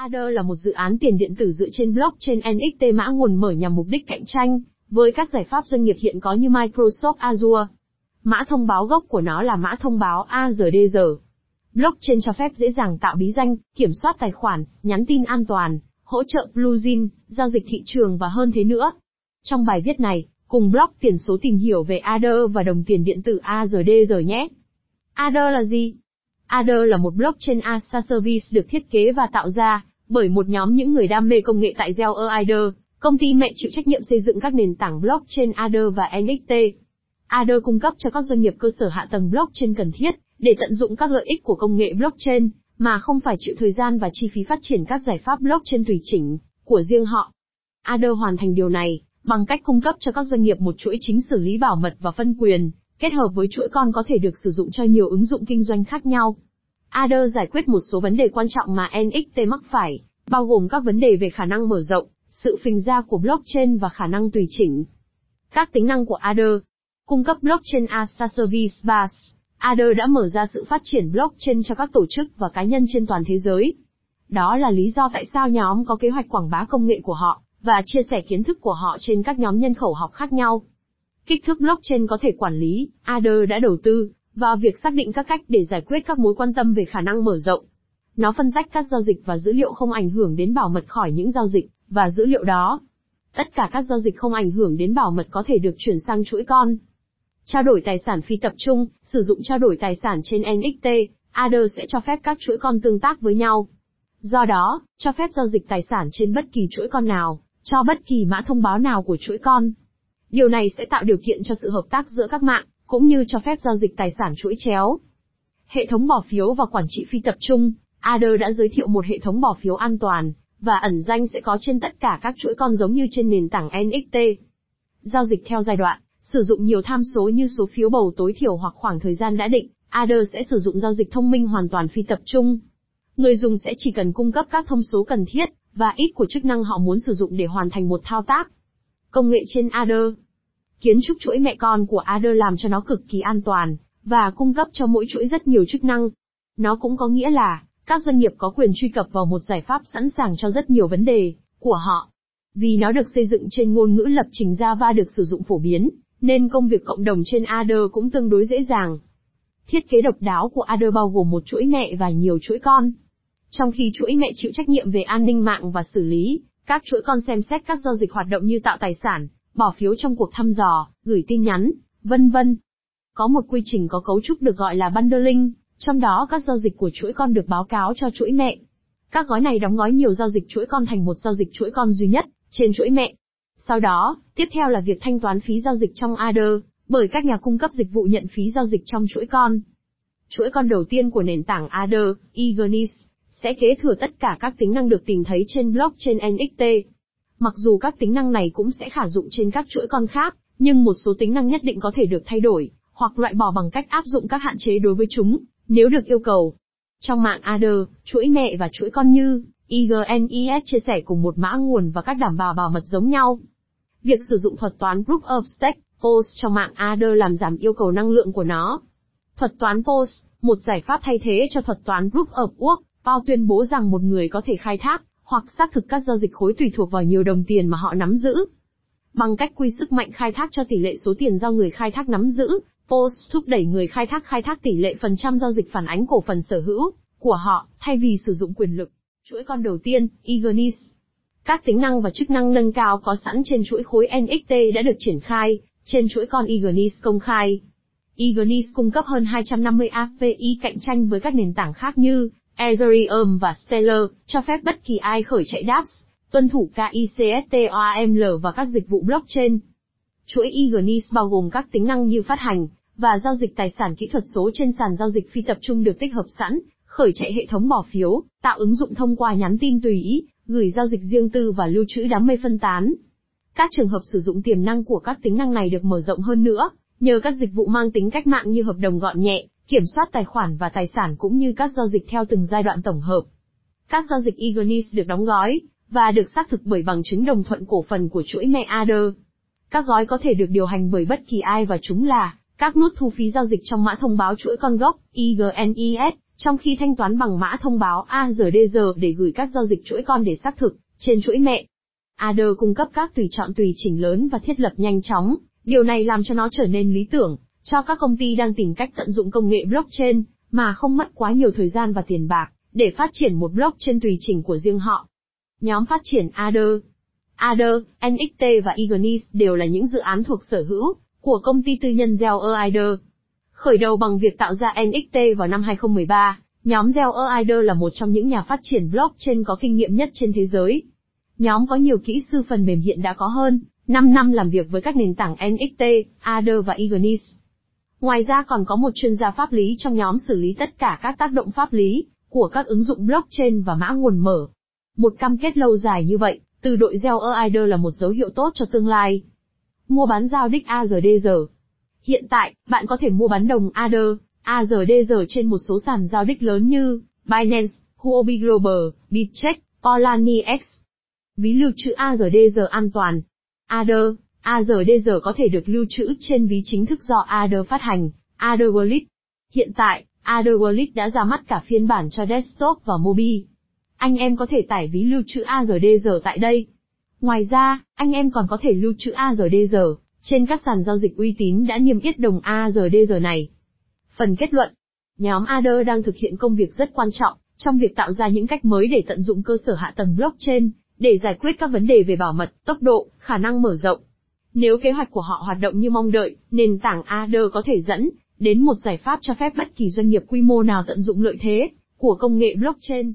Ader là một dự án tiền điện tử dựa trên blockchain NXT mã nguồn mở nhằm mục đích cạnh tranh với các giải pháp doanh nghiệp hiện có như Microsoft Azure. Mã thông báo gốc của nó là mã thông báo AZDR. Blockchain cho phép dễ dàng tạo bí danh, kiểm soát tài khoản, nhắn tin an toàn, hỗ trợ bluezin, giao dịch thị trường và hơn thế nữa. Trong bài viết này, cùng blog tiền số tìm hiểu về Ader và đồng tiền điện tử AZDR nhé. Ader là gì? Ader là một blockchain as a service được thiết kế và tạo ra bởi một nhóm những người đam mê công nghệ tại Zell Adder, công ty mẹ chịu trách nhiệm xây dựng các nền tảng blockchain Adder và NXT. Adder cung cấp cho các doanh nghiệp cơ sở hạ tầng blockchain cần thiết để tận dụng các lợi ích của công nghệ blockchain mà không phải chịu thời gian và chi phí phát triển các giải pháp blockchain tùy chỉnh của riêng họ. Adder hoàn thành điều này bằng cách cung cấp cho các doanh nghiệp một chuỗi chính xử lý bảo mật và phân quyền, kết hợp với chuỗi con có thể được sử dụng cho nhiều ứng dụng kinh doanh khác nhau. Adder giải quyết một số vấn đề quan trọng mà NXT mắc phải, bao gồm các vấn đề về khả năng mở rộng, sự phình ra của blockchain và khả năng tùy chỉnh. Các tính năng của Adder Cung cấp blockchain as a service BaaS. Adder đã mở ra sự phát triển blockchain cho các tổ chức và cá nhân trên toàn thế giới. Đó là lý do tại sao nhóm có kế hoạch quảng bá công nghệ của họ và chia sẻ kiến thức của họ trên các nhóm nhân khẩu học khác nhau. Kích thước blockchain có thể quản lý, Adder đã đầu tư vào việc xác định các cách để giải quyết các mối quan tâm về khả năng mở rộng. Nó phân tách các giao dịch và dữ liệu không ảnh hưởng đến bảo mật khỏi những giao dịch và dữ liệu đó. Tất cả các giao dịch không ảnh hưởng đến bảo mật có thể được chuyển sang chuỗi con. Trao đổi tài sản phi tập trung, sử dụng trao đổi tài sản trên NXT, Ader sẽ cho phép các chuỗi con tương tác với nhau. Do đó, cho phép giao dịch tài sản trên bất kỳ chuỗi con nào, cho bất kỳ mã thông báo nào của chuỗi con. Điều này sẽ tạo điều kiện cho sự hợp tác giữa các mạng, cũng như cho phép giao dịch tài sản chuỗi chéo. Hệ thống bỏ phiếu và quản trị phi tập trung, Ader đã giới thiệu một hệ thống bỏ phiếu an toàn, và ẩn danh sẽ có trên tất cả các chuỗi con giống như trên nền tảng NXT. Giao dịch theo giai đoạn, sử dụng nhiều tham số như số phiếu bầu tối thiểu hoặc khoảng thời gian đã định, Ader sẽ sử dụng giao dịch thông minh hoàn toàn phi tập trung. Người dùng sẽ chỉ cần cung cấp các thông số cần thiết, và ít của chức năng họ muốn sử dụng để hoàn thành một thao tác. Công nghệ trên Ader Kiến trúc chuỗi mẹ con của Ader làm cho nó cực kỳ an toàn, và cung cấp cho mỗi chuỗi rất nhiều chức năng. Nó cũng có nghĩa là, các doanh nghiệp có quyền truy cập vào một giải pháp sẵn sàng cho rất nhiều vấn đề của họ. Vì nó được xây dựng trên ngôn ngữ lập trình Java được sử dụng phổ biến, nên công việc cộng đồng trên Adder cũng tương đối dễ dàng. Thiết kế độc đáo của Adder bao gồm một chuỗi mẹ và nhiều chuỗi con. Trong khi chuỗi mẹ chịu trách nhiệm về an ninh mạng và xử lý, các chuỗi con xem xét các giao dịch hoạt động như tạo tài sản, bỏ phiếu trong cuộc thăm dò, gửi tin nhắn, vân vân. Có một quy trình có cấu trúc được gọi là bundling, trong đó các giao dịch của chuỗi con được báo cáo cho chuỗi mẹ. Các gói này đóng gói nhiều giao dịch chuỗi con thành một giao dịch chuỗi con duy nhất, trên chuỗi mẹ. Sau đó, tiếp theo là việc thanh toán phí giao dịch trong Adder, bởi các nhà cung cấp dịch vụ nhận phí giao dịch trong chuỗi con. Chuỗi con đầu tiên của nền tảng Adder, Eagerness, sẽ kế thừa tất cả các tính năng được tìm thấy trên blockchain NXT. Mặc dù các tính năng này cũng sẽ khả dụng trên các chuỗi con khác, nhưng một số tính năng nhất định có thể được thay đổi, hoặc loại bỏ bằng cách áp dụng các hạn chế đối với chúng, nếu được yêu cầu. Trong mạng AD, chuỗi mẹ và chuỗi con như Ignis chia sẻ cùng một mã nguồn và các đảm bảo bảo mật giống nhau. Việc sử dụng thuật toán Proof of Stake, POS trong mạng AD làm giảm yêu cầu năng lượng của nó. Thuật toán POS, một giải pháp thay thế cho thuật toán Proof of Work, Bao tuyên bố rằng một người có thể khai thác, hoặc xác thực các giao dịch khối tùy thuộc vào nhiều đồng tiền mà họ nắm giữ. Bằng cách quy sức mạnh khai thác cho tỷ lệ số tiền do người khai thác nắm giữ, Post thúc đẩy người khai thác khai thác tỷ lệ phần trăm giao dịch phản ánh cổ phần sở hữu của họ, thay vì sử dụng quyền lực. Chuỗi con đầu tiên, Eagerness. Các tính năng và chức năng nâng cao có sẵn trên chuỗi khối NXT đã được triển khai, trên chuỗi con Eagerness công khai. Eagerness cung cấp hơn 250 API cạnh tranh với các nền tảng khác như Ethereum và Stellar, cho phép bất kỳ ai khởi chạy dApps, tuân thủ KICSTOAML và các dịch vụ blockchain. Chuỗi Eagerness bao gồm các tính năng như phát hành và giao dịch tài sản kỹ thuật số trên sàn giao dịch phi tập trung được tích hợp sẵn, khởi chạy hệ thống bỏ phiếu, tạo ứng dụng thông qua nhắn tin tùy ý, gửi giao dịch riêng tư và lưu trữ đám mây phân tán. Các trường hợp sử dụng tiềm năng của các tính năng này được mở rộng hơn nữa, nhờ các dịch vụ mang tính cách mạng như hợp đồng gọn nhẹ, kiểm soát tài khoản và tài sản cũng như các giao dịch theo từng giai đoạn tổng hợp. Các giao dịch Egonis được đóng gói và được xác thực bởi bằng chứng đồng thuận cổ phần của chuỗi mẹ Ader. Các gói có thể được điều hành bởi bất kỳ ai và chúng là các nút thu phí giao dịch trong mã thông báo chuỗi con gốc ignis, trong khi thanh toán bằng mã thông báo ARDR để gửi các giao dịch chuỗi con để xác thực trên chuỗi mẹ. AD cung cấp các tùy chọn tùy chỉnh lớn và thiết lập nhanh chóng, điều này làm cho nó trở nên lý tưởng cho các công ty đang tìm cách tận dụng công nghệ blockchain mà không mất quá nhiều thời gian và tiền bạc để phát triển một blockchain tùy chỉnh của riêng họ. Nhóm phát triển AD, AD, NXT và Ignis đều là những dự án thuộc sở hữu của công ty tư nhân Zell Eider. Khởi đầu bằng việc tạo ra NXT vào năm 2013, nhóm Zell Eider là một trong những nhà phát triển blockchain có kinh nghiệm nhất trên thế giới. Nhóm có nhiều kỹ sư phần mềm hiện đã có hơn 5 năm làm việc với các nền tảng NXT, Ader và Ignis. Ngoài ra còn có một chuyên gia pháp lý trong nhóm xử lý tất cả các tác động pháp lý của các ứng dụng blockchain và mã nguồn mở. Một cam kết lâu dài như vậy, từ đội Zell Eider là một dấu hiệu tốt cho tương lai. Mua bán giao đích ARDR Hiện tại, bạn có thể mua bán đồng AD, ARDR trên một số sàn giao đích lớn như Binance, Huobi Global, Bitcheck, Polaniex. Ví lưu trữ ARDR an toàn. AD, ARDR có thể được lưu trữ trên ví chính thức do AD phát hành, AD Wallet. Hiện tại, AD Wallet đã ra mắt cả phiên bản cho desktop và mobile. Anh em có thể tải ví lưu trữ ARDR tại đây. Ngoài ra, anh em còn có thể lưu trữ ARDR trên các sàn giao dịch uy tín đã niêm yết đồng ARDR này. Phần kết luận. Nhóm ADR đang thực hiện công việc rất quan trọng trong việc tạo ra những cách mới để tận dụng cơ sở hạ tầng blockchain để giải quyết các vấn đề về bảo mật, tốc độ, khả năng mở rộng. Nếu kế hoạch của họ hoạt động như mong đợi, nền tảng ADR có thể dẫn đến một giải pháp cho phép bất kỳ doanh nghiệp quy mô nào tận dụng lợi thế của công nghệ blockchain.